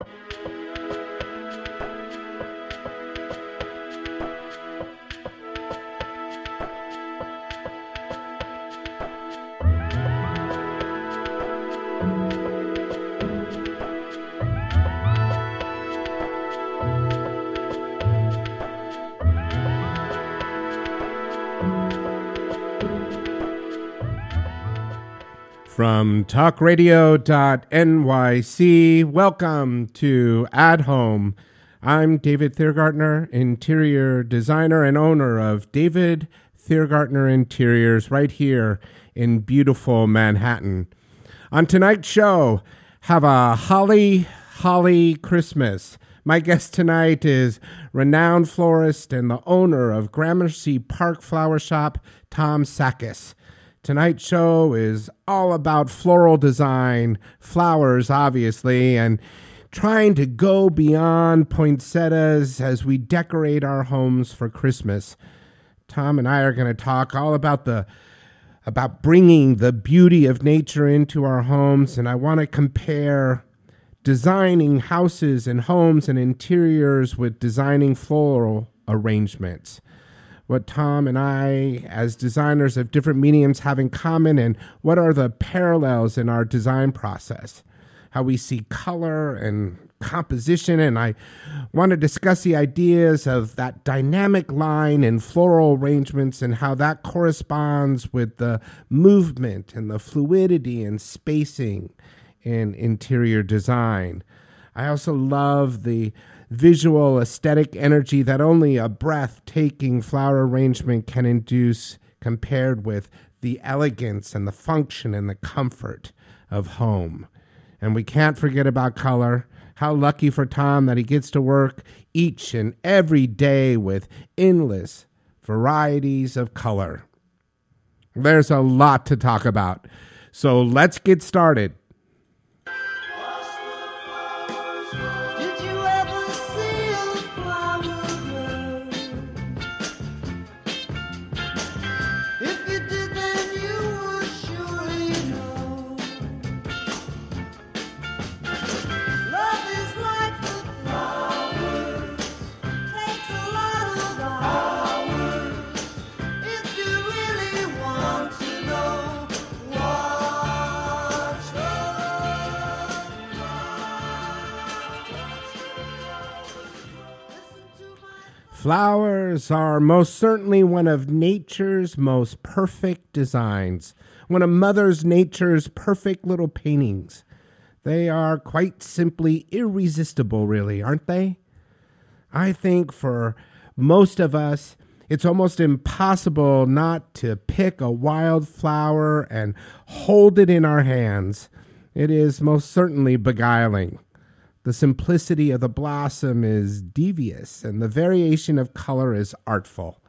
you From talkradio.nyc, welcome to At Home. I'm David Thiergartner, interior designer and owner of David Thiergartner Interiors right here in beautiful Manhattan. On tonight's show, have a holly, holly Christmas. My guest tonight is renowned florist and the owner of Gramercy Park Flower Shop, Tom Sakis. Tonight's show is all about floral design, flowers, obviously, and trying to go beyond poinsettias as we decorate our homes for Christmas. Tom and I are going to talk all about the about bringing the beauty of nature into our homes and I want to compare designing houses and homes and interiors with designing floral arrangements what Tom and I, as designers of different mediums, have in common and what are the parallels in our design process. How we see color and composition, and I want to discuss the ideas of that dynamic line and floral arrangements and how that corresponds with the movement and the fluidity and spacing in interior design. I also love the visual aesthetic energy that only a breathtaking flower arrangement can induce compared with the elegance and the function and the comfort of home. And we can't forget about color. How lucky for Tom that he gets to work each and every day with endless varieties of color. There's a lot to talk about. So let's get started. Flowers are most certainly one of nature's most perfect designs, one of Mother's Nature's perfect little paintings. They are quite simply irresistible, really, aren't they? I think for most of us, it's almost impossible not to pick a wild flower and hold it in our hands. It is most certainly beguiling. The simplicity of the blossom is devious, and the variation of color is artful.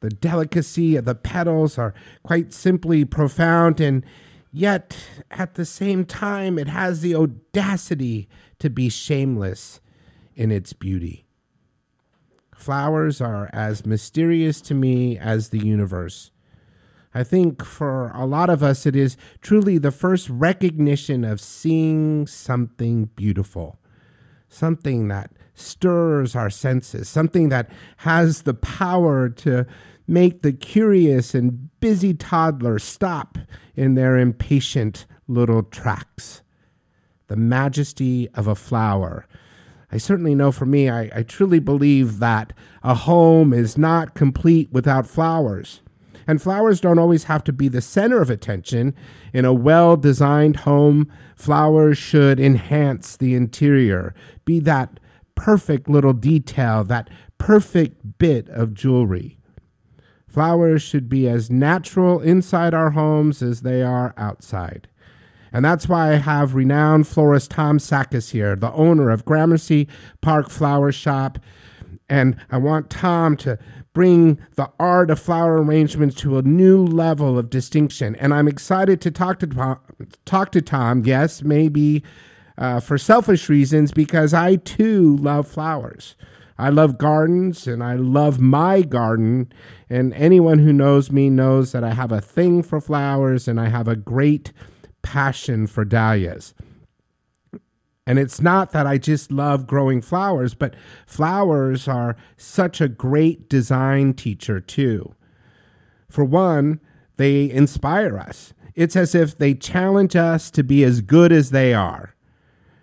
The delicacy of the petals are quite simply profound, and yet at the same time, it has the audacity to be shameless in its beauty. Flowers are as mysterious to me as the universe. I think for a lot of us, it is truly the first recognition of seeing something beautiful, something that stirs our senses, something that has the power to make the curious and busy toddler stop in their impatient little tracks. The majesty of a flower. I certainly know for me, I, I truly believe that a home is not complete without flowers. And flowers don't always have to be the center of attention. In a well designed home, flowers should enhance the interior, be that perfect little detail, that perfect bit of jewelry. Flowers should be as natural inside our homes as they are outside. And that's why I have renowned florist Tom Sakis here, the owner of Gramercy Park Flower Shop. And I want Tom to bring the art of flower arrangements to a new level of distinction. And I'm excited to talk to Tom, talk to Tom. Yes, maybe uh, for selfish reasons, because I too love flowers. I love gardens and I love my garden. And anyone who knows me knows that I have a thing for flowers and I have a great passion for dahlias. And it's not that I just love growing flowers, but flowers are such a great design teacher, too. For one, they inspire us. It's as if they challenge us to be as good as they are.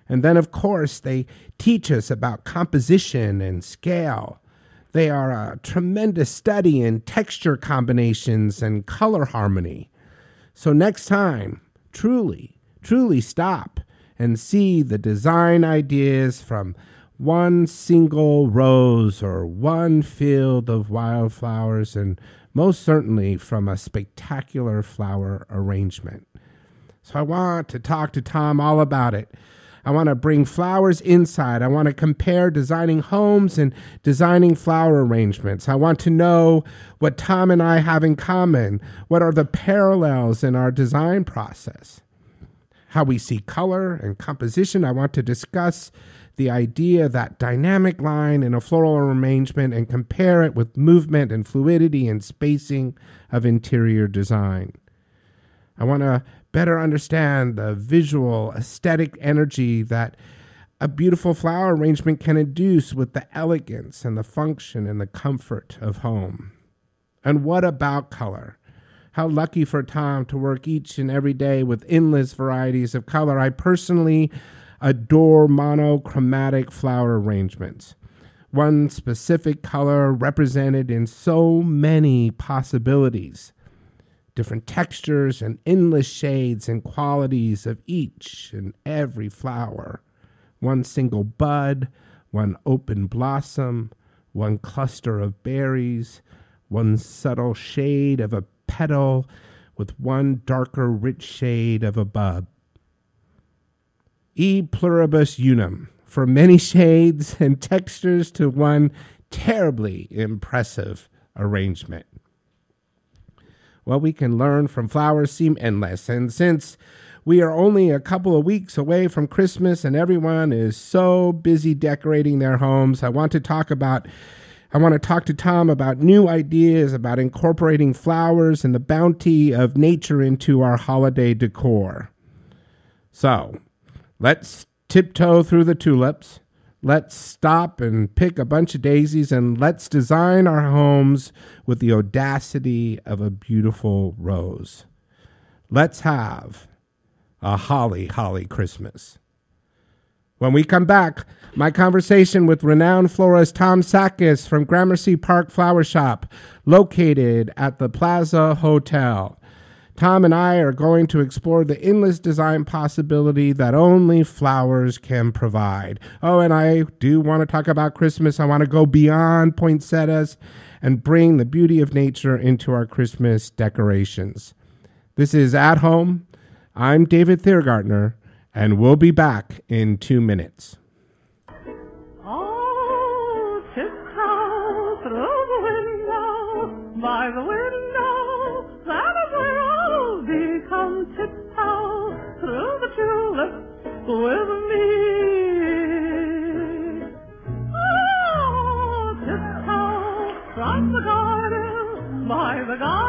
And then, of course, they teach us about composition and scale. They are a tremendous study in texture combinations and color harmony. So, next time, truly, truly stop and see the design ideas from one single rose or one field of wildflowers, and most certainly from a spectacular flower arrangement. So I want to talk to Tom all about it. I want to bring flowers inside. I want to compare designing homes and designing flower arrangements. I want to know what Tom and I have in common. What are the parallels in our design process? How we see color and composition. I want to discuss the idea that dynamic line in a floral arrangement and compare it with movement and fluidity and spacing of interior design. I want to better understand the visual aesthetic energy that a beautiful flower arrangement can induce with the elegance and the function and the comfort of home. And what about color? How lucky for Tom to work each and every day with endless varieties of color. I personally adore monochromatic flower arrangements. One specific color represented in so many possibilities, different textures and endless shades and qualities of each and every flower. One single bud, one open blossom, one cluster of berries, one subtle shade of a petal with one darker, rich shade of a bud. E pluribus unum, for many shades and textures to one terribly impressive arrangement. What we can learn from flowers seem endless, and since we are only a couple of weeks away from Christmas and everyone is so busy decorating their homes, I want to talk about I want to talk to Tom about new ideas about incorporating flowers and the bounty of nature into our holiday decor. So, let's tiptoe through the tulips. Let's stop and pick a bunch of daisies and let's design our homes with the audacity of a beautiful rose. Let's have a holly, holly Christmas. When we come back, my conversation with renowned florist Tom Sakis from Gramercy Park Flower Shop, located at the Plaza Hotel. Tom and I are going to explore the endless design possibility that only flowers can provide. Oh, and I do want to talk about Christmas. I want to go beyond poinsettias and bring the beauty of nature into our Christmas decorations. This is At Home. I'm David Thiergartner and we'll be back in two minutes. Oh, tiptoe through the window, by the window, that is where I'll be. Come tiptoe through the tulips with me. Oh, tiptoe from the garden, by the garden,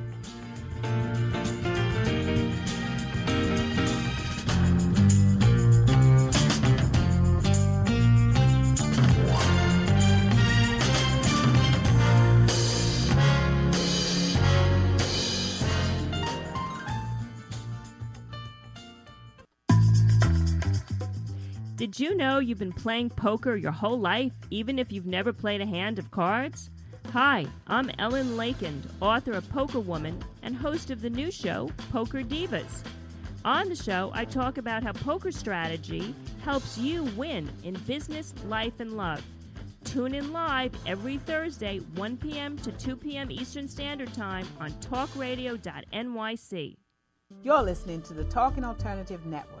Did you know you've been playing poker your whole life, even if you've never played a hand of cards? Hi, I'm Ellen Leikind, author of Poker Woman and host of the new show, Poker Divas. On the show, I talk about how poker strategy helps you win in business, life, and love. Tune in live every Thursday, 1 p.m. to 2 p.m. Eastern Standard Time on talkradio.nyc. You're listening to the Talking Alternative Network.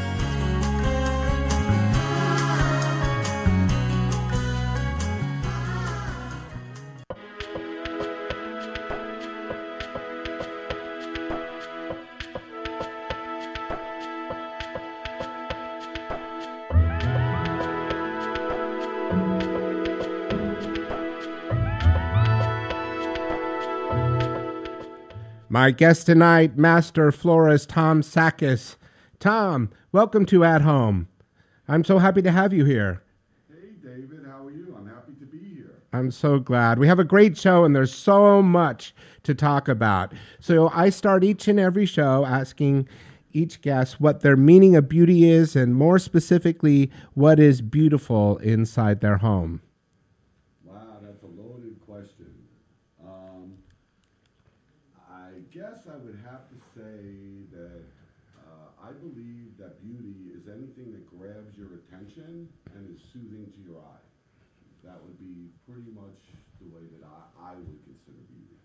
My guest tonight, Master Florist Tom Sakis. Tom, welcome to At Home. I'm so happy to have you here. Hey, David, how are you? I'm happy to be here. I'm so glad. We have a great show and there's so much to talk about. So I start each and every show asking each guest what their meaning of beauty is and more specifically, what is beautiful inside their home. Wow, that's a loaded question. Um, I guess I would have to say that uh, I believe that beauty is anything that grabs your attention and is soothing to your eye. That would be pretty much the way that I, I would consider beauty.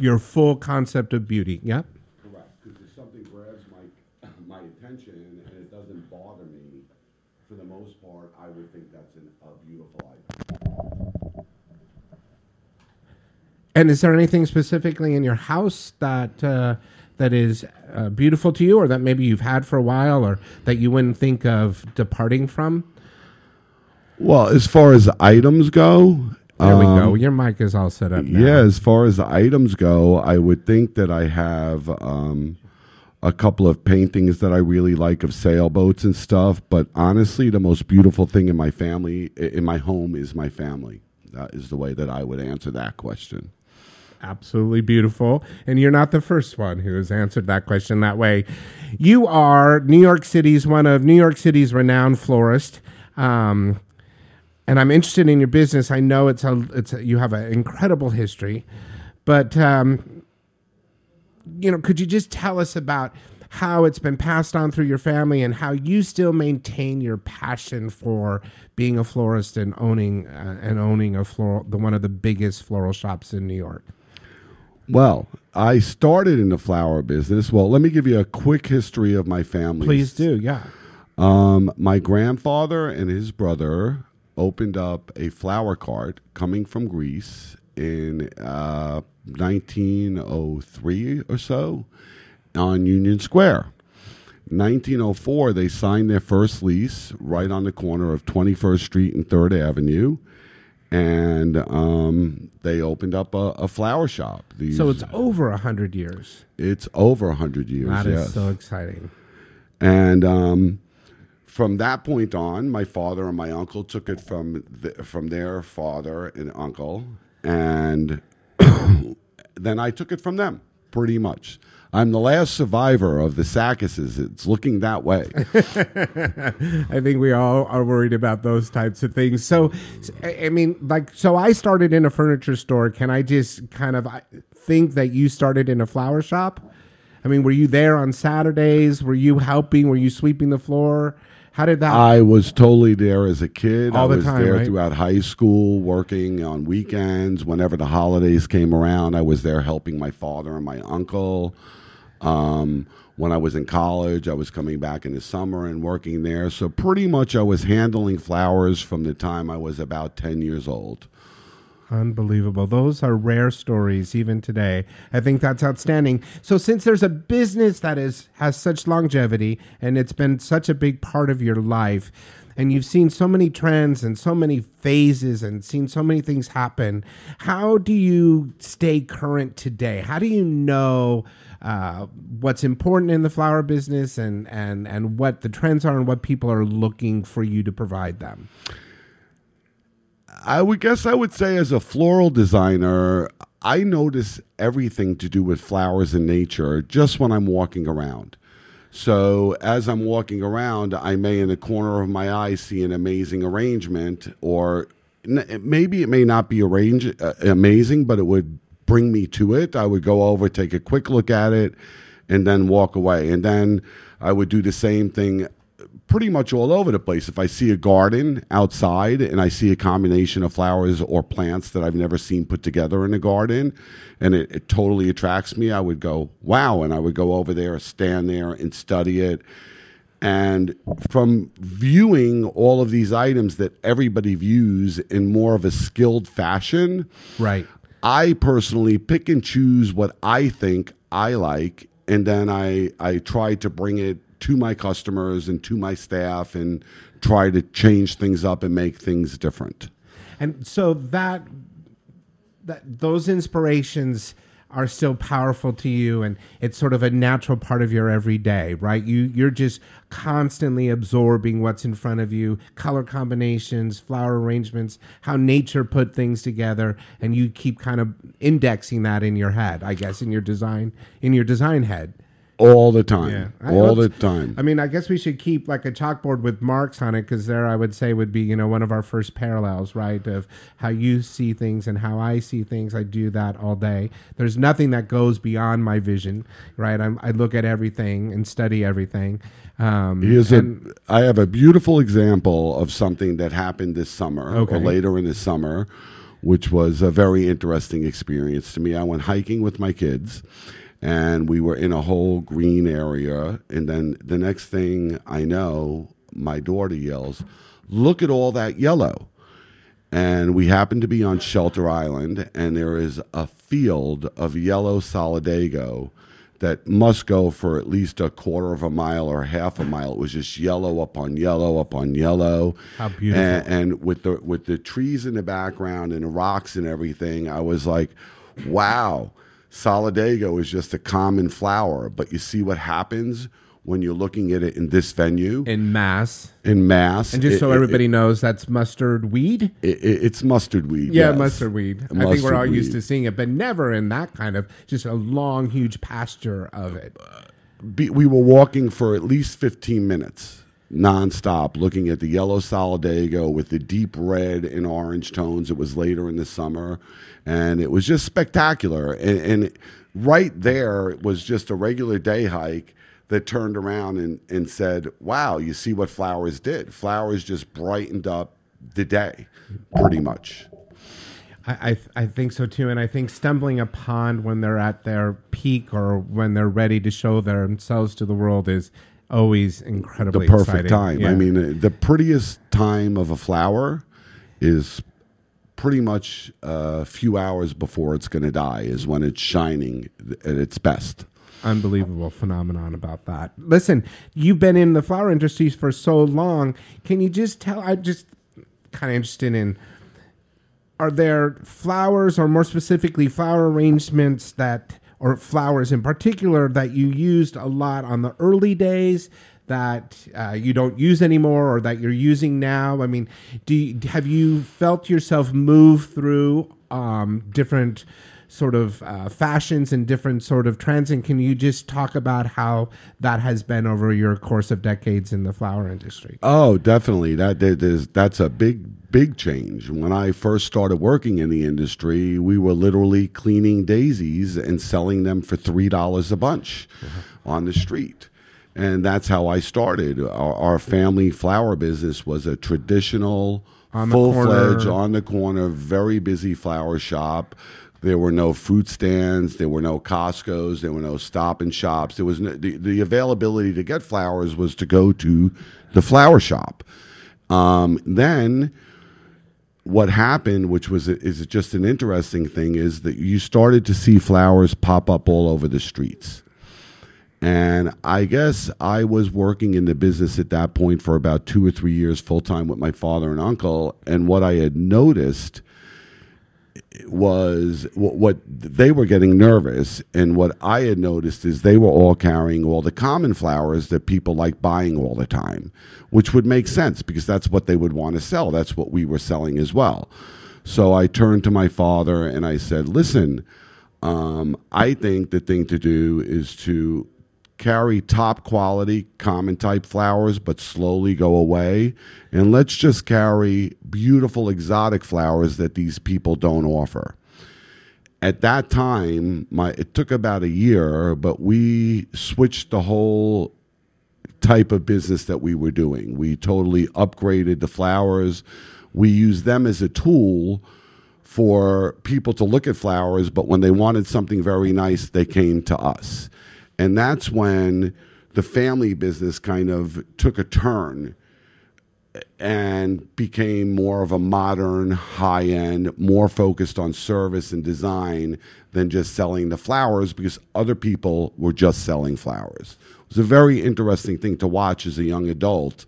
Your full concept of beauty. Yep. Correct, because if something grabs my my attention and it doesn't bother me, for the most part, I would think that's an, a beautiful item. And is there anything specifically in your house that uh, that is uh, beautiful to you, or that maybe you've had for a while, or that you wouldn't think of departing from? Well, as far as items go, There we go. um, Your mic is all set up. Now. Yeah, as far as the items go, I would think that I have um, a couple of paintings that I really like of sailboats and stuff. But honestly, the most beautiful thing in my family, in my home, is my family. That is the way that I would answer that question. absolutely beautiful. And you're not the first one who has answered that question that way. You are New York City's one of New York City's renowned florist. Um, and I'm interested in your business. I know it's a it's a, you have an incredible history, but um, you know, could you just tell us about how it's been passed on through your family and how you still maintain your passion for being a florist and owning uh, and owning a floral the one of the biggest floral shops in New York? Well, I started in the flower business. Well, let me give you a quick history of my family. Please do, yeah. Um, my grandfather and his brother opened up a flower cart coming from Greece in uh, 1903 or so on Union Square. 1904, they signed their first lease right on the corner of 21st Street and 3rd Avenue. And um, they opened up a, a flower shop. These, So it's over a hundred years. it's over 100 years. That is yes. so exciting. And um, from that point on, my father and my uncle took it from the, from their father and uncle, and then I took it from them. Pretty much, I'm the last survivor of the Sakises. It's looking that way. I think we all are worried about those types of things. So, I mean, like, so I started in a furniture store. Can I just kind of think that you started in a flower shop? I mean, were you there on Saturdays? Were you helping? Were you sweeping the floor? How did that? I was totally there as a kid. All I the was time, there right? throughout high school, working on weekends. Whenever the holidays came around, I was there helping my father and my uncle. Um, when I was in college, I was coming back in the summer and working there. So pretty much, I was handling flowers from the time I was about ten years old. Unbelievable. Those are rare stories even today. I think that's outstanding. So since there's a business that is has such longevity and it's been such a big part of your life and you've seen so many trends and so many phases and seen so many things happen. How do you stay current today? How do you know uh, what's important in the flower business and, and, and what the trends are and what people are looking for you to provide them? I would guess I would say as a floral designer, I notice everything to do with flowers and nature just when I'm walking around. So as I'm walking around, I may in the corner of my eye see an amazing arrangement, or maybe it may not be arrange uh, amazing, but it would bring me to it. I would go over, take a quick look at it, and then walk away. And then I would do the same thing pretty much all over the place. If I see a garden outside and I see a combination of flowers or plants that I've never seen put together in a garden and it, it totally attracts me, I would go, wow. And I would go over there, stand there and study it. And from viewing all of these items that everybody views in more of a skilled fashion, Right. I personally pick and choose what I think I like, and then I I try to bring it to my customers and to my staff, and try to change things up and make things different. And so that that those inspirations are still powerful to you and it's sort of a natural part of your everyday, right? You you're just constantly absorbing what's in front of you, color combinations, flower arrangements, how nature put things together and you keep kind of indexing that in your head, I guess in your design in your design head. All the time, I- all the time. I mean, I guess we should keep like a chalkboard with marks on it because there, I would say, would be you know one of our first parallels, right? Of how you see things and how I see things. I do that all day. There's nothing that goes beyond my vision, right? I'm, I look at everything and study everything. Um, Here's and- a, I have a beautiful example of something that happened this summer Okay. or later in the summer, which was a very interesting experience to me. I went hiking with my kids, and we were in a whole green area. And then the next thing I know, my daughter yells, "Look at all that yellow!" And we happened to be on Shelter Island, and there is a field of yellow solidago that must go for at least a quarter of a mile or half a mile. It was just yellow upon yellow upon yellow. How beautiful. And, and with the with the trees in the background and the rocks and everything, I was like, wow, solidago is just a common flower. But you see what happens when you're looking at it in this venue in mass. in mass. And just It- so it- everybody knows, that's mustard weed. it, it, it's mustard weed. Yeah, yes. mustard weed. I think we're all used to seeing it, but never in that kind of just a long, huge pasture of it. Be, we were walking for at least 15 minutes nonstop looking at the yellow solidago with the deep red and orange tones. It was later in the summer, and it was just spectacular. And, and right there it was just a regular day hike that turned around and, and said, Wow, you see what flowers did? Flowers just brightened up the day, pretty much. I, I I think so too, and I think stumbling upon when they're at their peak or when they're ready to show themselves to the world is always incredibly the perfect exciting. time. I mean, the prettiest time of a flower is pretty much a few hours before it's going to die, is when it's shining at its best. unbelievable phenomenon about that. Listen, you've been in the flower industry for so long. Can you just tell? I'm just kind of interested in. Are there flowers, or more specifically, flower arrangements that, or flowers in particular, that you used a lot on the early days that uh, you don't use anymore, or that you're using now? I mean, do you, have you felt yourself move through um, different? Sort of uh, fashions and different sort of trends and can you just talk about how that has been over your course of decades in the flower industry Oh, definitely. That there's that's a big big change. When I first started working in the industry, we were literally cleaning daisies and selling them for three dollars a bunch on the street. And that's how I started. Our, our family flower business was a traditional, full fledged, on the corner, very busy flower shop. There were no fruit stands. There were no Costco's. There were no Stop and Shops. There was no, the, the availability to get flowers was to go to the flower shop. Um, then what happened, which was is just an interesting thing, is that you started to see flowers pop up all over the streets, And I guess I was working in the business at that point for about two or three years full time with my father and uncle. And what I had noticed was what, what they were getting nervous, and what I had noticed is they were all carrying all the common flowers that people like buying all the time, which would make sense because that's what they would want to sell. That's what we were selling as well. So I turned to my father and I said, "Listen, um, I think the thing to do is to carry top quality common type flowers but slowly go away. And let's just carry beautiful exotic flowers that these people don't offer. At that time my it took about a year but we switched the whole type of business that we were doing. We totally upgraded the flowers. We used them as a tool for people to look at flowers but when they wanted something very nice they came to us and that's when the family business kind of took a turn and became more of a modern, high end, more focused on service and design than just selling the flowers because other people were just selling flowers. It was a very interesting thing to watch as a young adult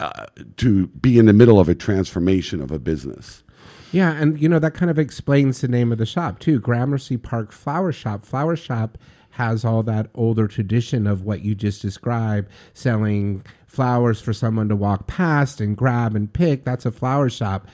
uh, to be in the middle of a transformation of a business. Yeah, and you know that kind of explains the name of the shop too. Gramercy Park Flower Shop. Flower Shop has all that older tradition of what you just described, selling flowers for someone to walk past and grab and pick. That's a flower shop.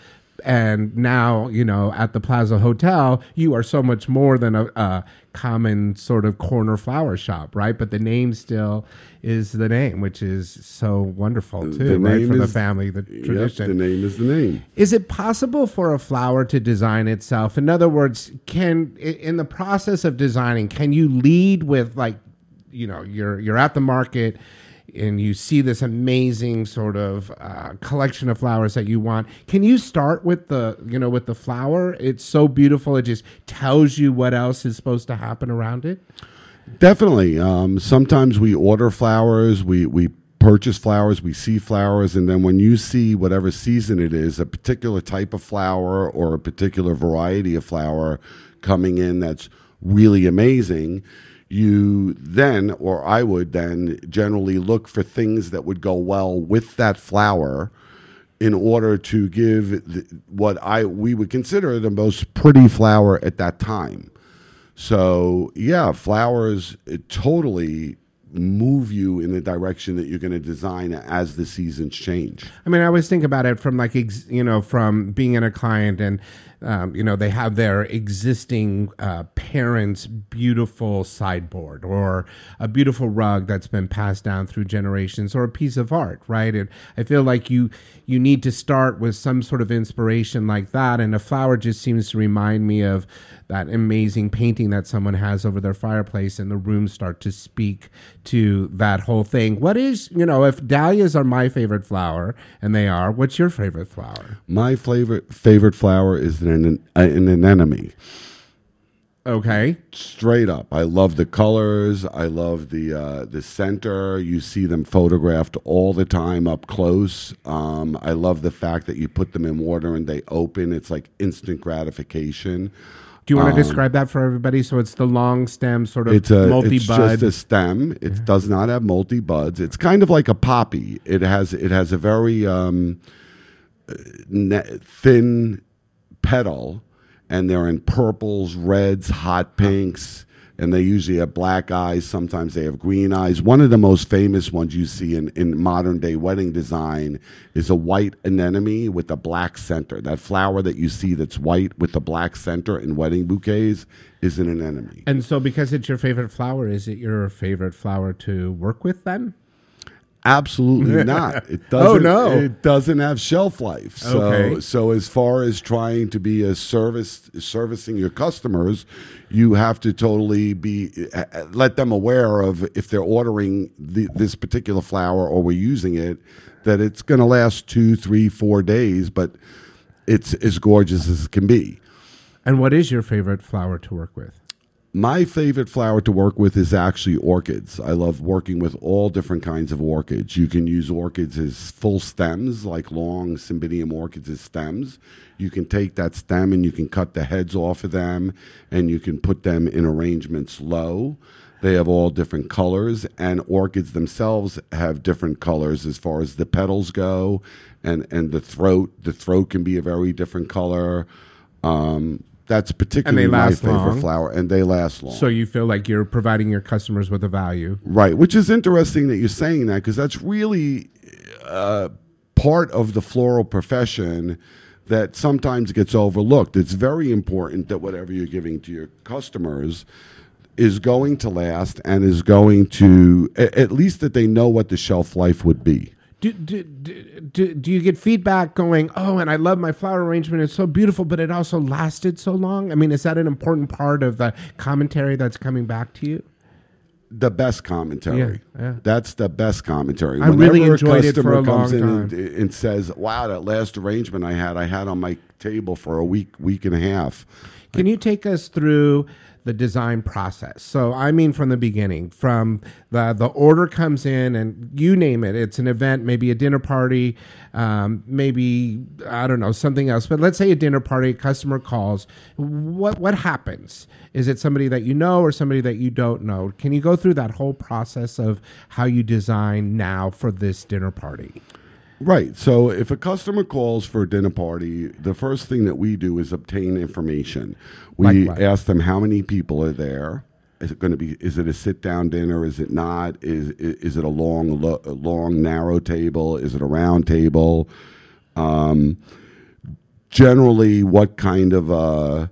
And now, you know, at the Plaza Hotel, you are so much more than a, a common sort of corner flower shop, right? But the name still is the name, which is so wonderful too, The right? name For the family, the Yep, tradition. the name is the name. Is it possible for a flower to design itself? In other words, can in the process of designing, can you lead with like, you know, you're you're at the market and you see this amazing sort of uh, collection of flowers that you want. Can you start with the you know with the flower? It's so beautiful. It just tells you what else is supposed to happen around it. Definitely. Um, sometimes we order flowers, we, we purchase flowers, we see flowers, and then when you see whatever season it is, a particular type of flower or a particular variety of flower coming in that's really amazing, you then, or I would then, generally look for things that would go well with that flower in order to give the, what I we would consider the most pretty flower at that time. So yeah, flowers totally move you in the direction that you're going to design as the seasons change. I mean, I always think about it from like, ex, you know, from being in a client and, um, you know, they have their existing uh, parents' beautiful sideboard or a beautiful rug that's been passed down through generations or a piece of art, right? And I feel like you you need to start with some sort of inspiration like that, and a flower just seems to remind me of that amazing painting that someone has over their fireplace and the rooms start to speak to that whole thing. What is, you know, if dahlias are my favorite flower, and they are, what's your favorite flower? My favorite favorite flower is an an anemone. Okay. Straight up, I love the colors. I love the uh, the center. You see them photographed all the time up close. Um, I love the fact that you put them in water and they open. It's like instant gratification. Do you want to Um, describe that for everybody? So it's the long stem, sort of It's a multi it's just a stem. It does not have multi buds. It's kind of like a poppy. It has it has a very um, uh, thin petal, and they're in purples, reds, hot pinks, and they usually have black eyes. Sometimes they have green eyes. One of the most famous ones you see in, in modern day wedding design is a white anemone with a black center. That flower that you see that's white with the black center in wedding bouquets is an anemone. and so, because it's your favorite flower, is it your favorite flower to work with then? Absolutely not. It Oh, doesn't. oh no. It doesn't have shelf life. So, Okay. so as far as trying to be a service servicing your customers, you have to totally be uh, uh, let them aware of if they're ordering the, this particular flower or we're using it, that it's going to last two, three, four days, but it's as gorgeous as it can be. And what is your favorite flower to work with? My favorite flower to work with is actually orchids. I love working with all different kinds of orchids. You can use orchids as full stems, like long cymbidium orchids as stems. You can take that stem and you can cut the heads off of them and you can put them in arrangements low. They have all different colors, and orchids themselves have different colors as far as the petals go, and and the throat. The throat can be a very different color. Um, that's particularly my last favorite long. flower, and they last long. So you feel like you're providing your customers with a value. Right, which is interesting that you're saying that because that's really uh, part of the floral profession that sometimes gets overlooked. It's very important that whatever you're giving to your customers is going to last and is going to at least that they know what the shelf life would be. Do, do, do, do, you get feedback going, oh, and I love my flower arrangement. It's so beautiful, but it also lasted so long? I mean, is that an important part of the commentary that's coming back to you? the best commentary. Yeah, yeah. That's the best commentary. I really Whenever enjoyed it customer for a comes long in and, time. and says, "Wow, that last arrangement I had, I had on my table for a week, week and a half." Can you take us through the design process? So, I mean, from the beginning, from the the order comes in, and you name it. It's an event, maybe a dinner party, um, maybe I don't know something else. But let's say a dinner party, a customer calls. What what happens? Is it somebody that you know or somebody that you don't know? Can you go through that whole process of how you design now for this dinner party? Right. So if a customer calls for a dinner party, the first thing that we do is obtain information. We Like what? ask them how many people are there. Is it going to be? Is it a sit down dinner? Is it not? Is is, is it a long, lo, a long, narrow table? Is it a round table? Um, generally, what kind of uh,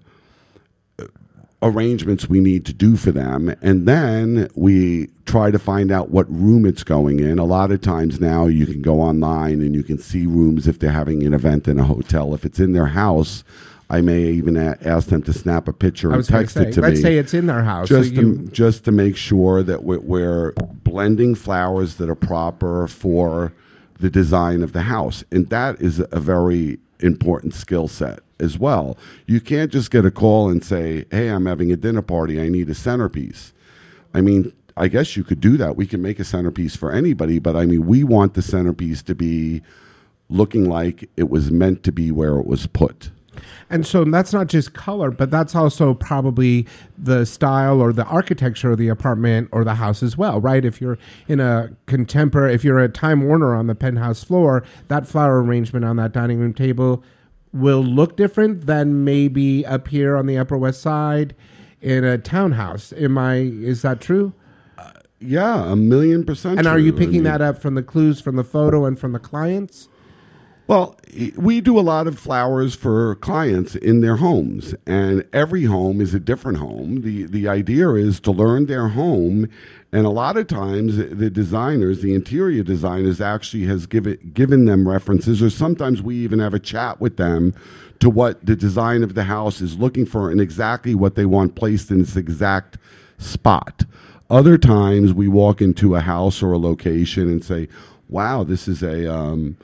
arrangements we need to do for them. And then we try to find out what room it's going in. A lot of times now you can go online and you can see rooms if they're having an event in a hotel. If it's in their house, I may even a- ask them to snap a picture and text say, it to me. let's say it's in their house, so Just, to, you- just to make sure that we're, we're blending flowers that are proper for the design of the house. And that is a very important skill set as well. You can't just get a call and say, hey, I'm having a dinner party. I need a centerpiece. I mean, I guess you could do that. We can make a centerpiece for anybody, but I mean, we want the centerpiece to be looking like it was meant to be where it was put. And so that's not just color, but that's also probably the style or the architecture of the apartment or the house as well, right? If you're in a contemporary, if you're a Time Warner on the penthouse floor, that flower arrangement on that dining room table will look different than maybe up here on the Upper West Side in a townhouse. Am I? Is that true? Uh, yeah, a million percent. And are you true. I picking mean- that up from the clues from the photo and from the clients? Well, we do a lot of flowers for clients in their homes, and every home is a different home. the The idea is to learn their home, and a lot of times the designers, the interior designers, actually has given given them references, or sometimes we even have a chat with them to what the design of the house is looking for and exactly what they want placed in its exact spot. Other times we walk into a house or a location and say, "Wow, this is a." Um,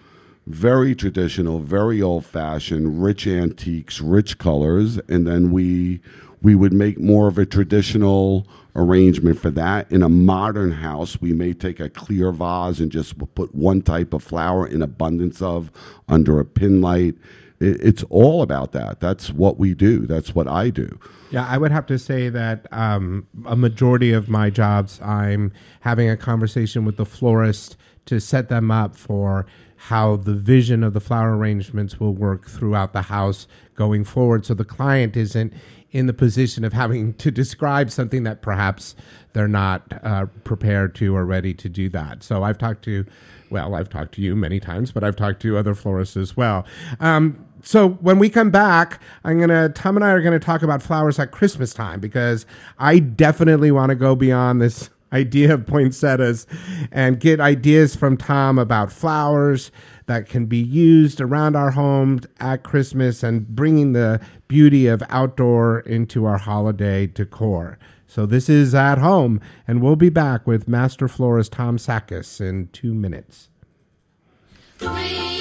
very traditional, very old fashioned, rich antiques, rich colors, and then we we would make more of a traditional arrangement for that. In a modern house, we may take a clear vase and just put one type of flower in abundance of under a pin light. It, it's all about that. That's what we do. That's what I do. Yeah, I would have to say that um, a majority of my jobs, I'm having a conversation with the florist to set them up for how the vision of the flower arrangements will work throughout the house going forward. So the client isn't in the position of having to describe something that perhaps they're not uh, prepared to or ready to do that. So I've talked to, well, I've talked to you many times, but I've talked to other florists as well. Um, so when we come back, I'm gonna Tom and I are gonna talk about flowers at Christmas time because I definitely want to go beyond this idea of poinsettias and get ideas from Tom about flowers that can be used around our homes at Christmas and bringing the beauty of outdoor into our holiday decor. So this is at home, and we'll be back with Master Florist Tom Sakis in two minutes. Please,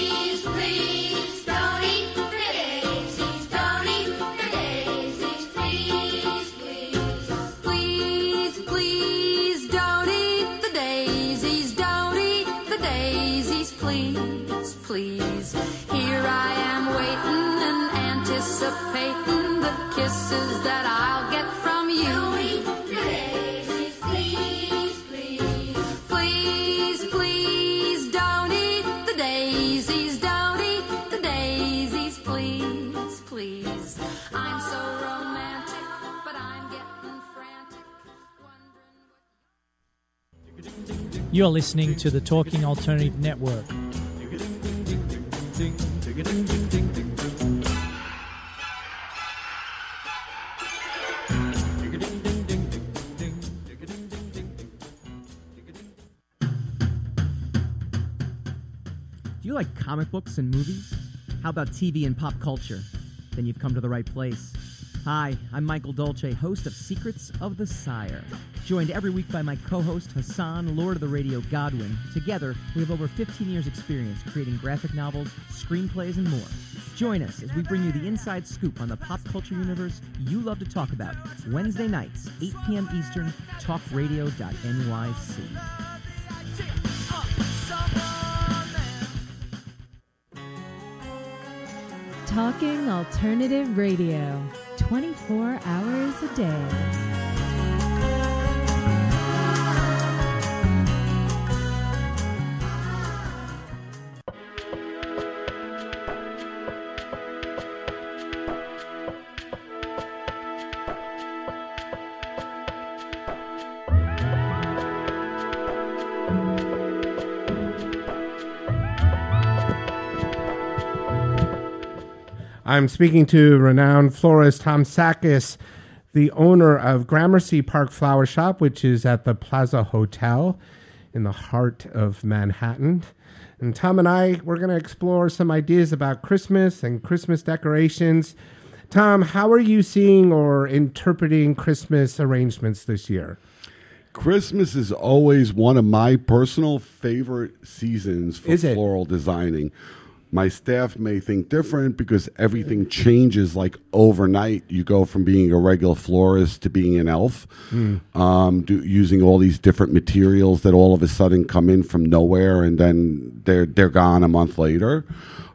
You're listening to the Talking Alternative Network. Do you like comic books and movies? How about TV and pop culture? Then you've come to the right place. Hi, I'm Michael Dolce, host of Secrets of the Sire. Joined every week by my co host Hassan, Lord of the Radio Godwin. Together, we have over 15 years' experience creating graphic novels, screenplays, and more. Join us as we bring you the inside scoop on the pop culture universe you love to talk about. Wednesday nights, 8 p.m. Eastern, talkradio.nyc. Talking Alternative Radio, 24 hours a day. I'm speaking to renowned florist Tom Sakises, the owner of Gramercy Park Flower Shop, which is at the Plaza Hotel in the heart of Manhattan. And Tom and I, we're going to explore some ideas about Christmas and Christmas decorations. Tom, how are you seeing or interpreting Christmas arrangements this year? Christmas is always one of my personal favorite seasons for floral designing. My staff may think different because everything changes like overnight. You go from being a regular florist to being an elf, Mm. um, do, using all these different materials that all of a sudden come in from nowhere and then they're they're gone a month later.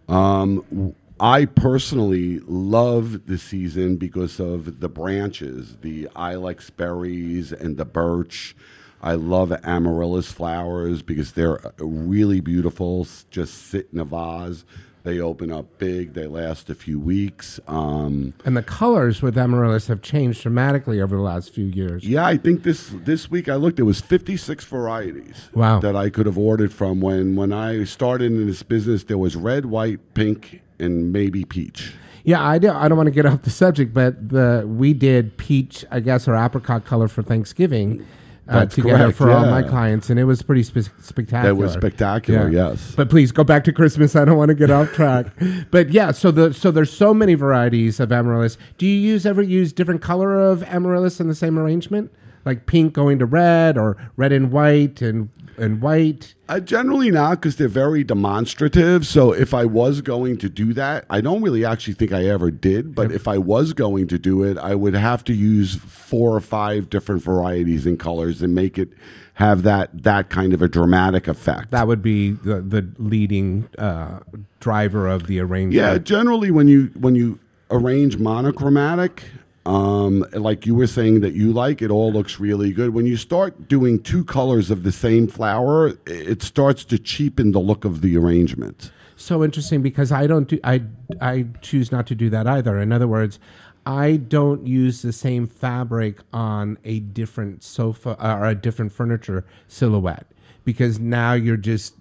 Um, I personally love the season because of the branches, the ilex berries and the birch. I love amaryllis flowers because they're uh, really beautiful. Just sit in a vase. They open up big. They last a few weeks. Um, And the colors with amaryllis have changed dramatically over the last few years. yeah, I think this this week I looked. It was fifty six varieties. Wow. that I could have ordered from. When when I started in this business, there was red, white, pink, and maybe peach. Yeah, I don't, I don't want to get off the subject, but the we did peach, I guess, or apricot color for Thanksgiving uh, together correct, for all my clients, and it was pretty spe- spectacular. That was spectacular, yes. But please go back to Christmas. I don't want to get off track. But yeah, so the so there's so many varieties of amaryllis. Do you use ever use different color of amaryllis in the same arrangement, like pink going to red, or red and white, and and white? Uh, generally not because they're very demonstrative. So if I was going to do that, I don't really actually think I ever did. But if I was going to do it, I would have to use four or five different varieties and colors and make it have that that kind of a dramatic effect. That would be the the leading uh, driver of the arrangement. Yeah, generally when you when you arrange monochromatic, um, like you were saying that you like, it all looks really good. When you start doing two colors of the same flower, it starts to cheapen the look of the arrangement. so interesting because I don't do I I choose not to do that either. In other words, I don't use the same fabric on a different sofa uh, or a different furniture silhouette because now you're just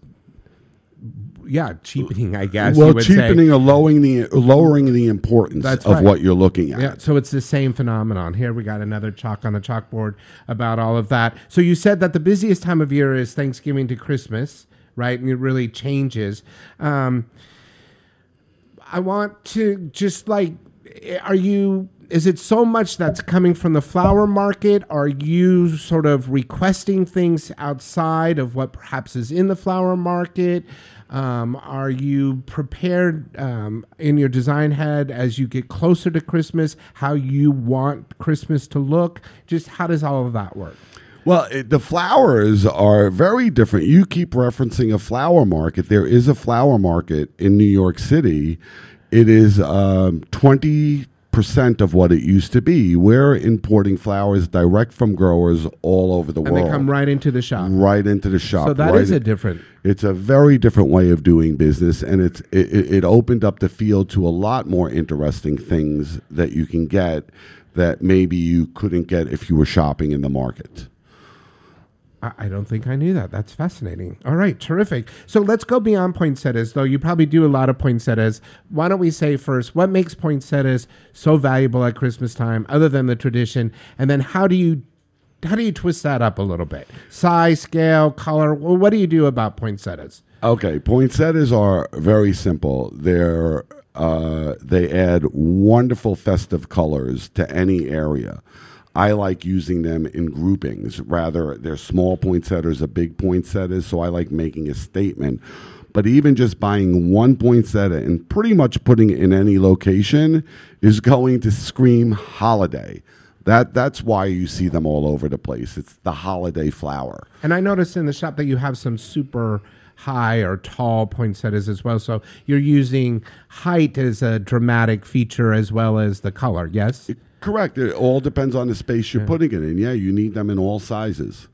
yeah cheapening I guess. you well, would say. cheapening or lowering the lowering the importance That's of right. what you're looking at. Yeah, so it's the same phenomenon. Here we got another chalk on the chalkboard about all of that. So you said that the busiest time of year is Thanksgiving to Christmas, right? And it really changes. Um, I want to just like, are you? Is it so much that's coming from the flower market? Are you sort of requesting things outside of what perhaps is in the flower market? Um, are you prepared um, in your design head as you get closer to Christmas, how you want Christmas to look? Just how does all of that work? Well, it, the flowers are very different. You keep referencing a flower market. There is a flower market in New York City. It is um, twenty percent of what it used to be. We're importing flowers direct from growers all over the And world. they come right into the shop. right into the shop. So that right is a different. It's a very different way of doing business, and it's it, it it opened up the field to a lot more interesting things that you can get that maybe you couldn't get if you were shopping in the market. I don't think I knew that. That's fascinating. All right, terrific. So let's go beyond poinsettias, though you probably do a lot of poinsettias. Why don't we say first, what makes poinsettias so valuable at Christmas time, other than the tradition? And then how do you how do you twist that up a little bit? Size, scale, color. Well, what do you do about poinsettias? Okay, poinsettias are very simple. They're uh, they add wonderful festive colors to any area. I like using them in groupings. Rather, they're small poinsettias a big poinsettias, so I like making a statement. But even just buying one poinsettia and pretty much putting it in any location is going to scream holiday. That that's why you see them all over the place. It's the holiday flower. And I noticed in the shop that you have some super high or tall poinsettias as well. So you're using height as a dramatic feature as well as the color. Yes. Correct. It all depends on the space you're putting it in. Yeah, you need them in all sizes.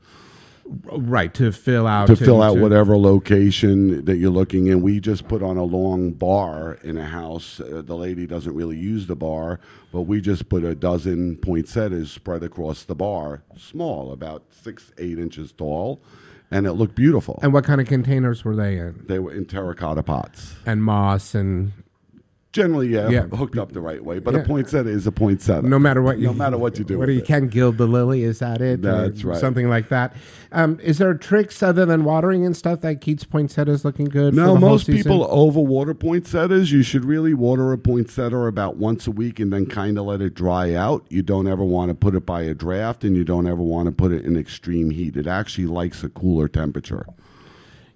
Right to fill out to fill out whatever location that you're looking in. We just put on a long bar in a house. Uh, the lady doesn't really use the bar, but we just put a dozen poinsettias spread across the bar, small, about six, eight inches tall, and it looked beautiful. And what kind of containers were they in? They were in terracotta pots. And moss and Generally, yeah, Yeah. hooked up the right way. But Yeah. a poinsettia is a poinsettia. no matter what you no matter what you do. With you it. can gild the lily? Is that it? That's right. Something like that. Um, is there tricks other than watering and stuff that keeps poinsettias looking good? No, most people overwater poinsettias. You should really water a poinsettia about once a week and then kind of let it dry out. You don't ever want to put it by a draft, and you don't ever want to put it in extreme heat. It actually likes a cooler temperature.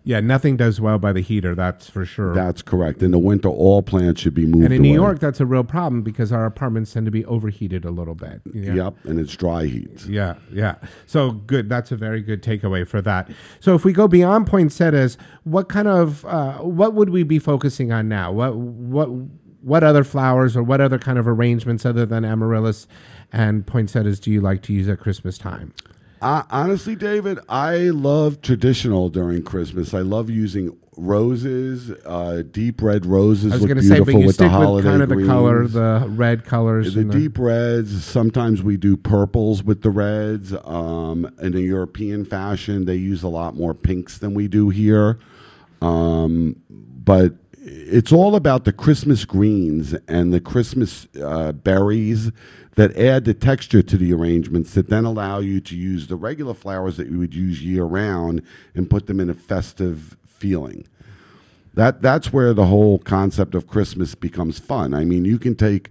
Yeah, nothing does well by the heater. That's for sure. That's correct. In the winter, all plants should be moved. and in New. York, that's a real problem because our apartments tend to be overheated a little bit. Yeah. Yep, and it's dry heat. Yeah, yeah. So good. That's a very good takeaway for that. So if we go beyond poinsettias, what kind of uh, what would we be focusing on now? What what what other flowers or what other kind of arrangements other than amaryllis and poinsettias do you like to use at Christmas time? Uh, honestly, David, I love traditional during Christmas. I love using roses, uh, deep red roses. I was going to say, but you with stick the with kind of the color, the red colors. The and deep reds. Sometimes we do purples with the reds. Um, in a European fashion, they use a lot more pinks than we do here. Um, but it's all about the Christmas greens and the Christmas uh, berries that add the texture to the arrangements that then allow you to use the regular flowers that you would use year round and put them in a festive feeling. That that's where the whole concept of Christmas becomes fun. I mean, you can take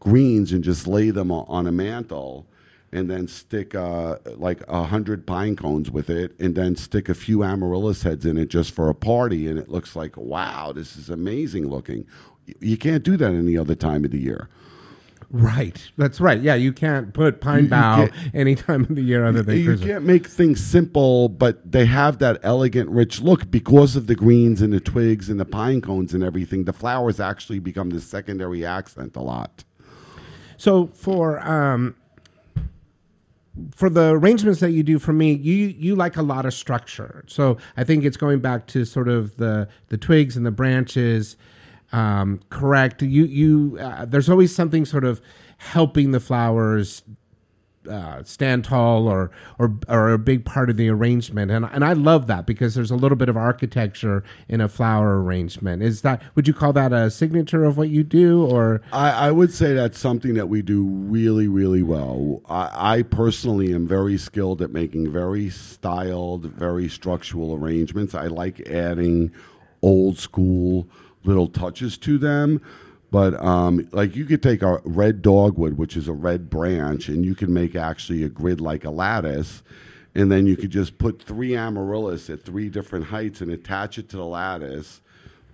greens and just lay them on a mantle, and then stick uh, like a hundred pine cones with it, and then stick a few amaryllis heads in it just for a party, and it looks like wow, this is amazing looking. You can't do that any other time of the year. Right. That's right. Yeah, you can't put pine You- bough any time of the year other than you Christmas. can't make things simple, but they have that elegant, rich look because of the greens and the twigs and the pine cones and everything. The flowers actually become the secondary accent a lot. So for um, for the arrangements that you do for me, you you like a lot of structure. So I think it's going back to sort of the the twigs and the branches. Um, correct. You you uh, there's always something sort of helping the flowers uh, stand tall or, or or a big part of the arrangement, and and I love that because there's a little bit of architecture in a flower arrangement. Is that would you call that a signature of what you do, or I, I would say that's something that we do really, really well. I, I personally am very skilled at making very styled, very structural arrangements. I like adding old school little touches to them. But um, like you could take a red dogwood, which is a red branch, and you can make actually a grid like a lattice, and then you could just put three amaryllis at three different heights and attach it to the lattice.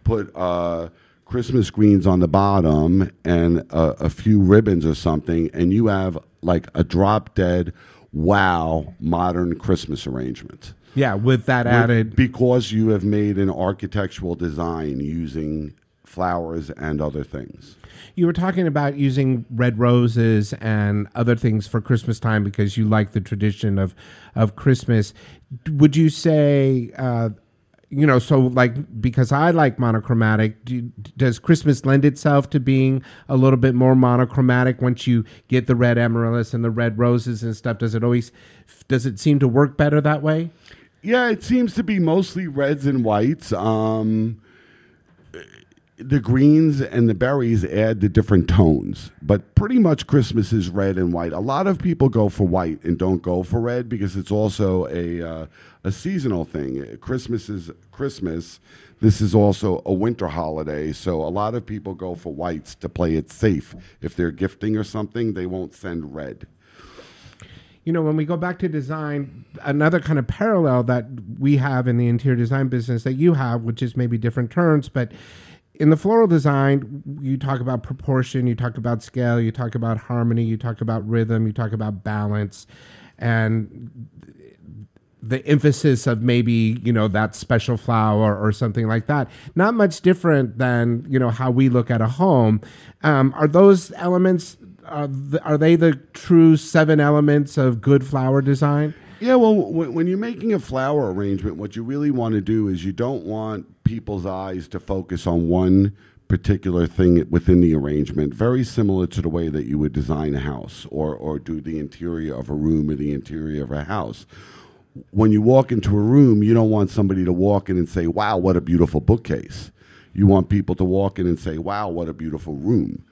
Put uh, Christmas greens on the bottom and a, a few ribbons or something, and you have like a drop dead, wow, modern Christmas arrangement. yeah, with that With- added because you have made an architectural design using flowers and other things. You were talking about using red roses and other things for Christmas time because you like the tradition of of Christmas. Would you say uh, you know, so like because I like monochromatic, do, does Christmas lend itself to being a little bit more monochromatic once you get the red amaryllis and the red roses and stuff? Does it always does it seem to work better that way? Yeah, it seems to be mostly reds and whites. Um, the greens and the berries add the different tones, but pretty much Christmas is red and white. A lot of people go for white and don't go for red because it's also a uh, a seasonal thing. Christmas is Christmas. This is also a winter holiday, so a lot of people go for whites to play it safe. If they're gifting or something, they won't send red. you know, when we go back to design, another kind of parallel that we have in the interior design business that you have, which is maybe different terms, but in the floral design, you talk about proportion, you talk about scale, you talk about harmony, you talk about rhythm, you talk about balance, and the emphasis of maybe you know that special flower or something like that. Not much different than you know how we look at a home. Um, are those elements uh, th- are they the true seven elements of good flower design Yeah, well, when, when you're making a flower arrangement, what you really want to do is you don't want people's eyes to focus on one particular thing within the arrangement. Very similar to the way that you would design a house or, or do the interior of a room or the interior of a house. When you walk into a room, you don't want somebody to walk in and say, wow, what a beautiful bookcase. You want people to walk in and say, wow, what a beautiful room.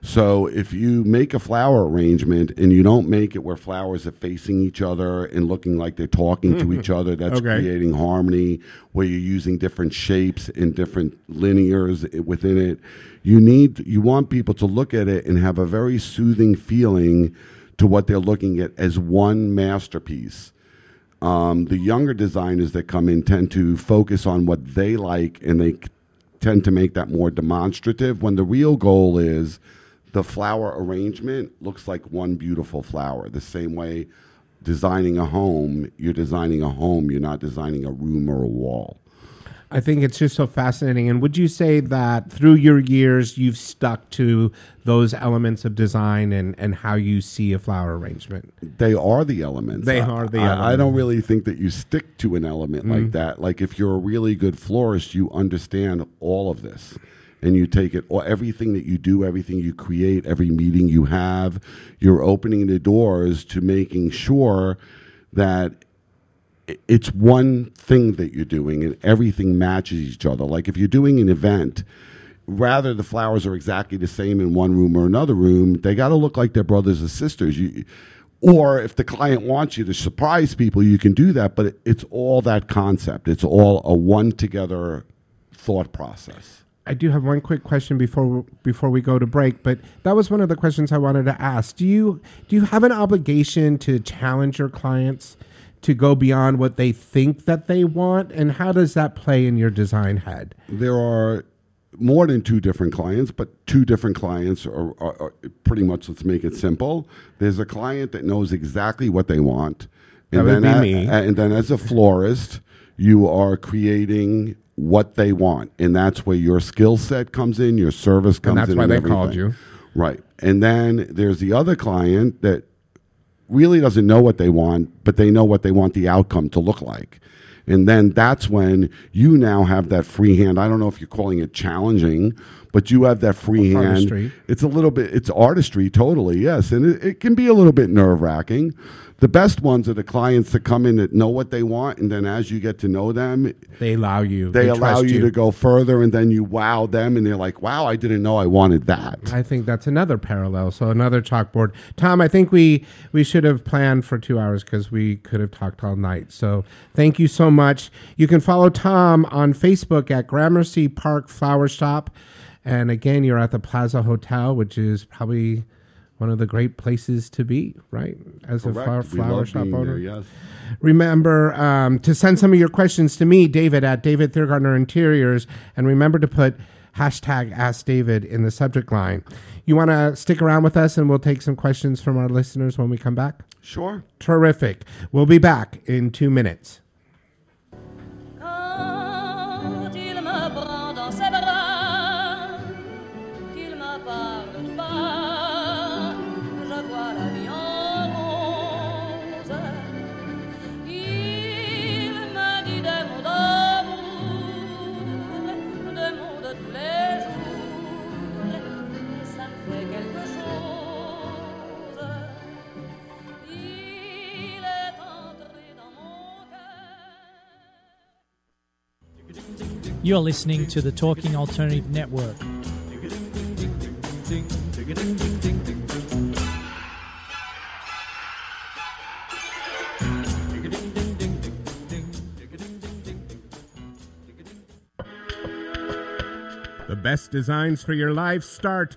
So if you make a flower arrangement and you don't make it where flowers are facing each other and looking like they're talking to each other, that's Okay. creating harmony. Where you're using different shapes and different linears within it, you need you want people to look at it and have a very soothing feeling to what they're looking at as one masterpiece. Um, the younger designers that come in tend to focus on what they like and they tend to make that more demonstrative when the real goal is the flower arrangement looks like one beautiful flower the same way designing a home you're designing a home you're not designing a room or a wall i think it's just so fascinating and would you say that through your years you've stuck to those elements of design and, and how you see a flower arrangement they are the elements. They I- are the I, I don't really think that you stick to an element like Mm. that. Like if you're a really good florist, you understand all of this, and you take it. Or everything that you do, everything you create, every meeting you have, you're opening the doors to making sure that it's one thing that you're doing and everything matches each other. Like if you're doing an event, rather the flowers are exactly the same in one room or another room, they got to look like they're brothers or sisters. You, or if the client wants you to surprise people, you can do that. But it's all that concept. It's all a one together thought process. I do have one quick question before before we go to break, but that was one of the questions I wanted to ask. Do you do you have an obligation to challenge your clients to go beyond what they think that they want, and how does that play in your design head? There are more than two different clients, but two different clients are, are, are pretty much. Let's make it simple. There's a client that knows exactly what they want, That would then be a- me. and then as a florist, you are creating what they want, and that's where your skill set comes in, your service comes in. that's in, why and they called you. right? And then there's the other client that really doesn't know what they want, but they know what they want the outcome to look like. And then that's when you now have that free hand. I don't know if you're calling it challenging, but you have that free hand. Artistry. It's a little bit, it's artistry, totally, yes. And it, it can be a little bit nerve wracking. The best ones are the clients that come in that know what they want. And then as you get to know them, They allow you. they, allow trust you, to go further. And then you wow them and they're like, wow, I didn't know I wanted that. I think that's another parallel. So another chalkboard. Tom, I think we we should have planned for two hours because we could have talked all night. So thank you so much. You can follow Tom on Facebook at Gramercy Park Flower Shop, and again, you're at the Plaza Hotel, which is probably one of the great places to be, right? As a flower, flower shop owner. there, yes. Remember um, to send some of your questions to me, David, at David Thiergartner Interiors, and remember to put hashtag Ask David in the subject line. You want to stick around with us, and we'll take some questions from our listeners when we come back. Sure. Terrific. We'll be back in two minutes. You're listening to the Talking Alternative Network. The best designs for your life start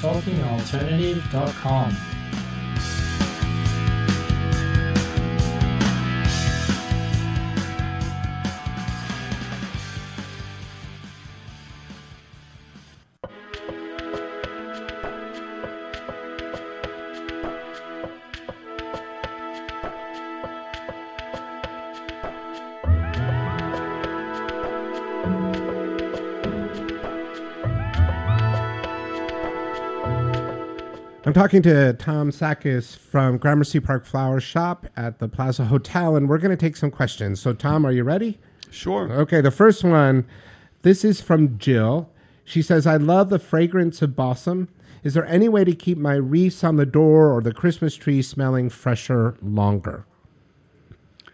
TalkingAlternative.com. I'm talking to Tom Sakises from Gramercy Park Flower Shop at the Plaza Hotel, and we're going to take some questions. So, Tom, are you ready? Sure. Okay, the first one this is from Jill. She says, I love the fragrance of balsam. Is there any way to keep my wreaths on the door or the Christmas tree smelling fresher longer?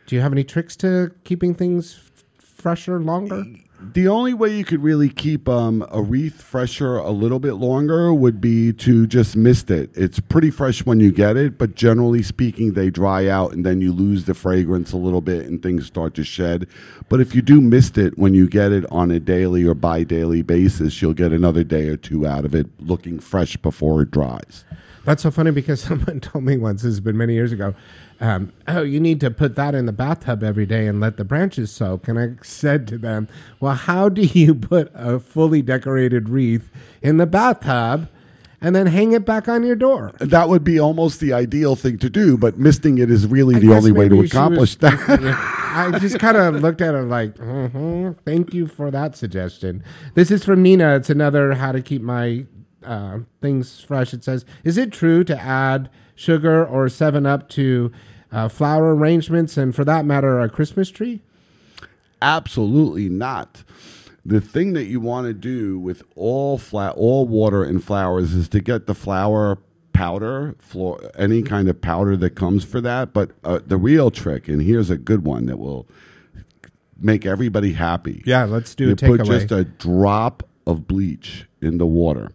Do you have any tricks to keeping things f- fresher longer? The only way you could really keep um, a wreath fresher a little bit longer would be to just mist it. It's pretty fresh when you get it, but generally speaking, they dry out and then you lose the fragrance a little bit and things start to shed. But if you do mist it when you get it on a daily or bi daily basis, you'll get another day or two out of it looking fresh before it dries. That's so funny because someone told me once, this has been many years ago, um, oh, you need to put that in the bathtub every day and let the branches soak. And I said to them, well, how do you put a fully decorated wreath in the bathtub and then hang it back on your door? That would be almost the ideal thing to do, but misting it is really I the only way to accomplish was- that. Yeah. I just kind of looked at her like, hmm thank you for that suggestion. This is from Nina. It's another how to keep my uh, things fresh. It says, is it true to add sugar or 7 Up to uh, flower arrangements and for that matter, a Christmas tree? Absolutely not. The thing that you want to do with all flat, all water and flowers is to get the flower powder, floor, any kind of powder that comes for that. But uh, the real trick, and here's a good one that will make everybody happy. Yeah, let's do a you put takeaway. just a drop of bleach in the water.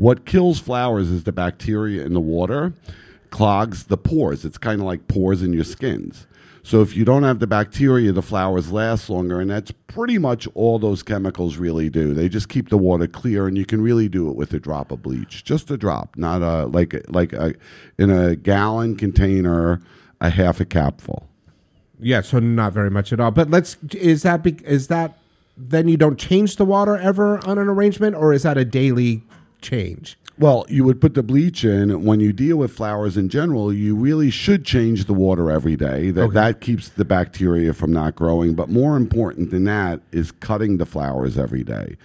What kills flowers is the bacteria in the water clogs the pores. It's kind of like pores in your skins. So if you don't have the bacteria, the flowers last longer, and that's pretty much all those chemicals really do. They just keep the water clear, and you can really do it with a drop of bleach, just a drop, not a like like a in a gallon container, a half a capful. Yeah, so not very much at all. But let's is that be, is that then you don't change the water ever on an arrangement or is that a daily change? Well, you would put the bleach in when you deal with flowers in general. You really should change the water every day. That that keeps the bacteria from not growing. But more important than that is cutting the flowers every day.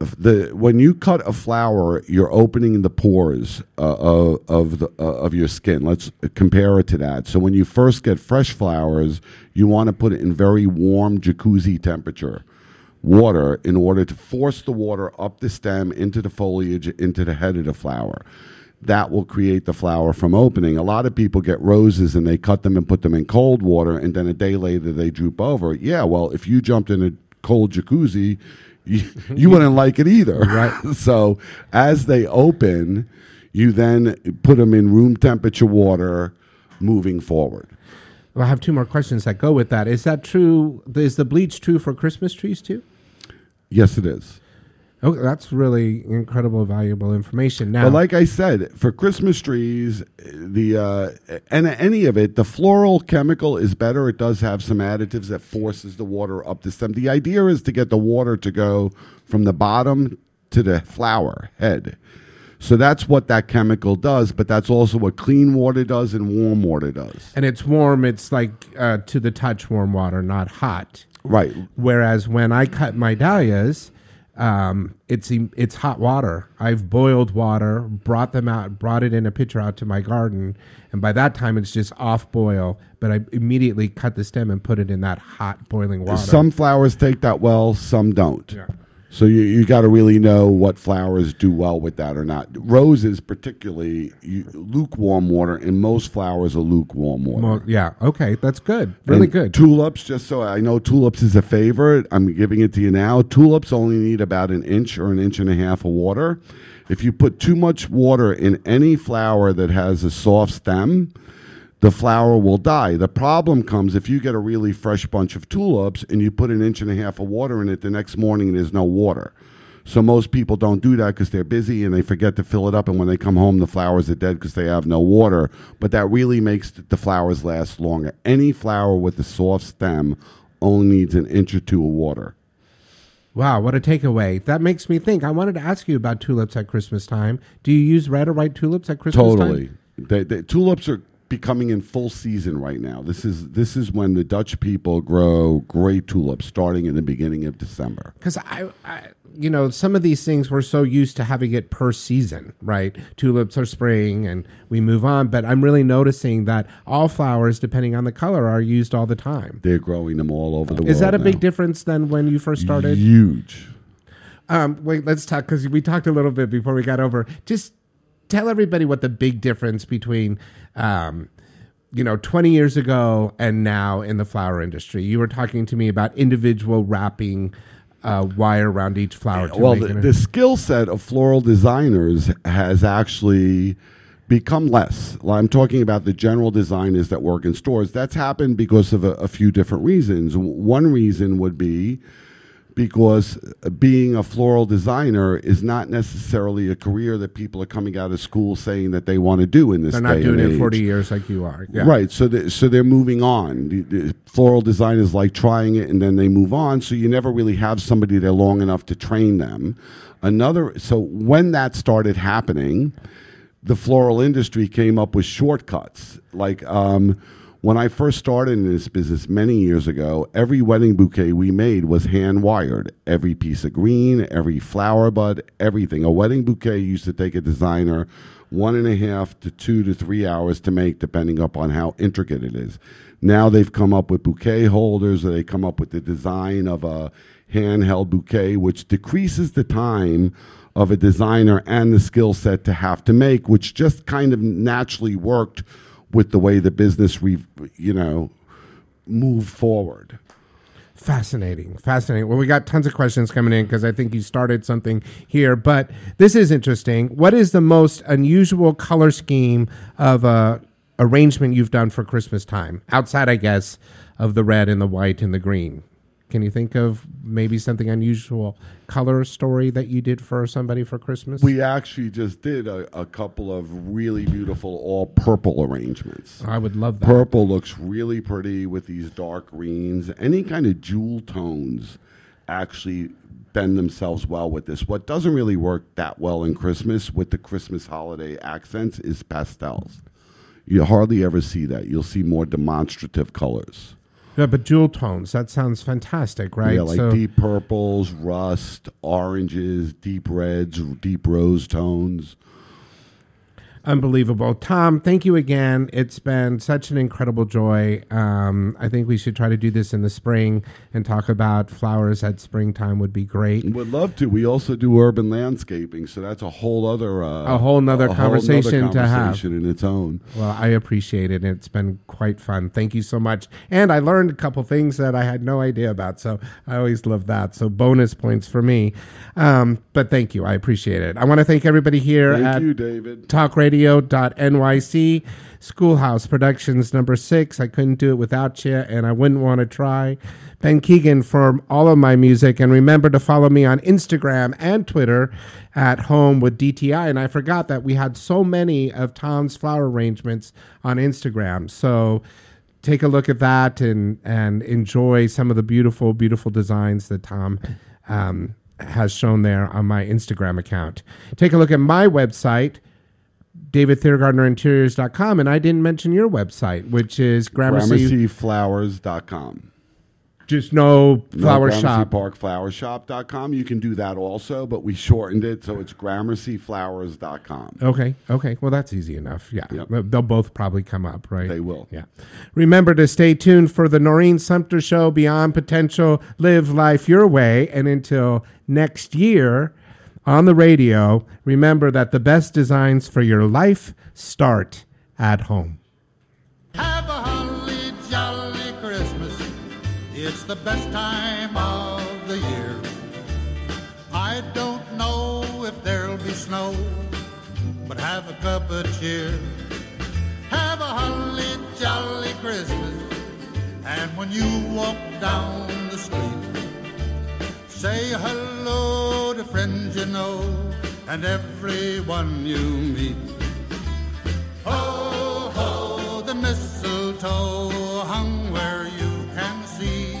The when you cut a flower, you're opening the pores uh, of of, the, uh, of your skin. Let's compare it to that. So when you first get fresh flowers, you want to put it in very warm jacuzzi temperature water in order to force the water up the stem into the foliage into the head of the flower that will create the flower from opening a lot of people get roses and they cut them and put them in cold water and then a day later they droop over yeah well if you jumped in a cold jacuzzi you, you wouldn't like it either right so as they open you then put them in room temperature water moving forward Well, I have two more questions that go with that. Is that true? Is the bleach true for Christmas trees too? Yes, it is. Oh, that's really incredible, valuable information. Now, But like I said, for Christmas trees, the uh, and any of it, the floral chemical is better. It does have some additives that forces the water up the stem. The idea is to get the water to go from the bottom to the flower head. So that's what that chemical does, but that's also what clean water does and warm water does. and it's warm. It's like uh, to the touch warm water, not hot. Right. Whereas when I cut my dahlias, um, it's it's hot water. I've boiled water, brought them out, brought it in a pitcher out to my garden, and by that time it's just off boil. But I immediately cut the stem and put it in that hot boiling water. Some flowers take that well, some don't. Yeah. So you, you got to really know what flowers do well with that or not. Roses, particularly, you, lukewarm water, and most flowers are lukewarm water. Mo- yeah. Okay, that's good. Really And good. Tulips, just so I know tulips is a favorite. I'm giving it to you now. Tulips only need about an inch or an inch and a half of water. If you put too much water in any flower that has a soft stem, the flower will die. The problem comes if you get a really fresh bunch of tulips and you put an inch and a half of water in it the next morning and there's no water. So most people don't do that because they're busy and they forget to fill it up. And when they come home, the flowers are dead because they have no water. But that really makes the flowers last longer. Any flower with a soft stem only needs an inch or two of water. Wow, what a takeaway! That makes me think. I wanted to ask you about tulips at Christmas time. Do you use red or white tulips at Christmas totally. time? They, tulips are becoming in full season right now. This is this is when the Dutch people grow great tulips, starting in the beginning of December. Because I, I, you know, some of these things we're so used to having it per season, right? Tulips are spring, and we move on. But I'm really noticing that all flowers, depending on the color, are used all the time. They're growing them all over the world. Is that a big difference than when you first started? Huge. Um, wait, let's talk because we talked a little bit before we got over. Just tell everybody what the big difference between, um, you know, 20 years ago and now in the flower industry. You were talking to me about individual wrapping uh, wire around each flower. To Well, the, the skill set of floral designers has actually become less. I'm talking about the general designers that work in stores. That's happened because of a, a few different reasons. One reason would be because being a floral designer is not necessarily a career that people are coming out of school saying that they want to do in this They're not doing it 40 years like you are. Yeah. Right. So they, so they're moving on. The, the floral designers like trying it and then they move on. So you never really have somebody there long enough to train them. Another. So when that started happening, the floral industry came up with shortcuts. Like um, when I first started in this business many years ago, every wedding bouquet we made was hand wired. Every piece of green, every flower bud, everything. A wedding bouquet used to take a designer one and a half to two to three hours to make, depending upon how intricate it is. Now they've come up with bouquet holders, they come up with the design of a handheld bouquet, which decreases the time of a designer and the skill set to have to make, which just kind of naturally worked with the way the business, re, you know, moved forward. Fascinating, fascinating. Well, we got tons of questions coming in because I think you started something here, but this is interesting. What is the most unusual color scheme of a arrangement you've done for Christmas time, outside, I guess, of the red and the white and the green? Can you think of maybe something unusual color story that you did for somebody for Christmas? We actually just did a, a couple of really beautiful all purple arrangements. I would love that. Purple looks really pretty with these dark greens. Any kind of jewel tones actually bend themselves well with this. What doesn't really work that well in Christmas with the Christmas holiday accents is pastels. You hardly ever see that. You'll see more demonstrative colors. Yeah, but jewel tones, that sounds fantastic, right? Yeah, like So- deep purples, rust, oranges, deep reds, deep rose tones. Unbelievable. Tom, thank you again. It's been such an incredible joy. Um, I think we should try to do this in the spring and talk about flowers at springtime would be great. Would love to. We also do urban landscaping, so that's a whole other uh, A whole nother a whole nother conversation to have. in its own. Well, I appreciate it. It's been quite fun. Thank you so much. And I learned a couple things that I had no idea about. So I always love that. So bonus points for me. Um, but thank you. I appreciate it. I want to thank everybody here Thank at you, David. Talk Radio. talkradio.nyc. Schoolhouse Productions number six. I couldn't do it without you, and I wouldn't want to try. Ben Keegan for all of my music. And remember to follow me on Instagram and Twitter at Home with DTI. And I forgot that we had so many of Tom's flower arrangements on Instagram. So take a look at that and and enjoy some of the beautiful, beautiful designs that Tom um, has shown there on my Instagram account. Take a look at my website, davidthiergardnerinteriors.com. And I didn't mention your website, which is Gramercy. GramercyFlowers.com. Just no flower no, shop. GramercyParkFlowerShop.com. You can do that also, but we shortened it, so it's GramercyFlowers.com. Okay. Okay. Well, that's easy enough. Yeah. They'll- They'll both probably come up, right? They will. Yeah. Remember to stay tuned for the Noreen Sumter Show Beyond Potential Live Life Your Way. And until next year on the radio, remember that the best designs for your life start at home. Have a holly jolly Christmas. It's the best time of the year. I don't know if there'll be snow, but have a cup of cheer. Have a holly jolly Christmas. And when you walk down the street, say hello to friends you know and everyone you meet. Ho, ho, the mistletoe hung where you can see.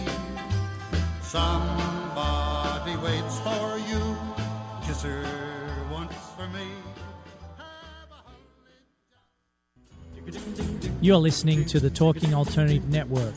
Somebody waits for you. Kiss her once for me. You're listening to the Talking Alternative Network.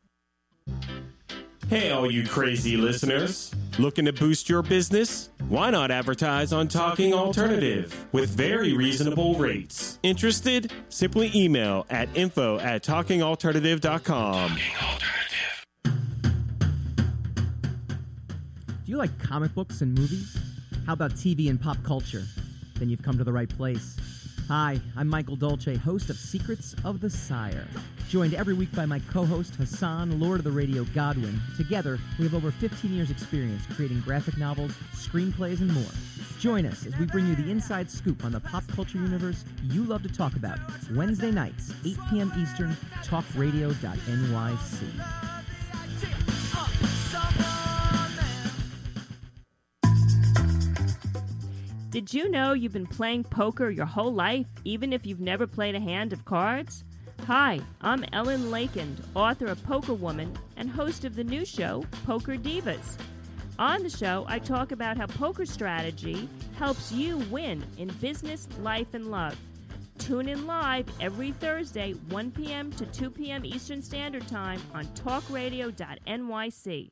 Hey, all you crazy listeners. Looking to boost your business? Why not advertise on Talking Alternative with very reasonable rates? Interested? Simply email at info at talkingalternative.com. Do you like comic books and movies? How about TV and pop culture? Then you've come to the right place. Hi, I'm Michael Dolce, host of Secrets of the Sire. Joined every week by my co host Hassan, Lord of the Radio Godwin. Together, we have over 15 years' experience creating graphic novels, screenplays, and more. Join us as we bring you the inside scoop on the pop culture universe you love to talk about. Wednesday nights, 8 p.m. Eastern, talkradio.nyc. Did you know you've been playing poker your whole life, even if you've never played a hand of cards? Hi, I'm Ellen Leikind, author of Poker Woman and host of the new show, Poker Divas. On the show, I talk about how poker strategy helps you win in business, life, and love. Tune in live every Thursday, 1 p.m. to 2 p.m. Eastern Standard Time on talkradio.nyc.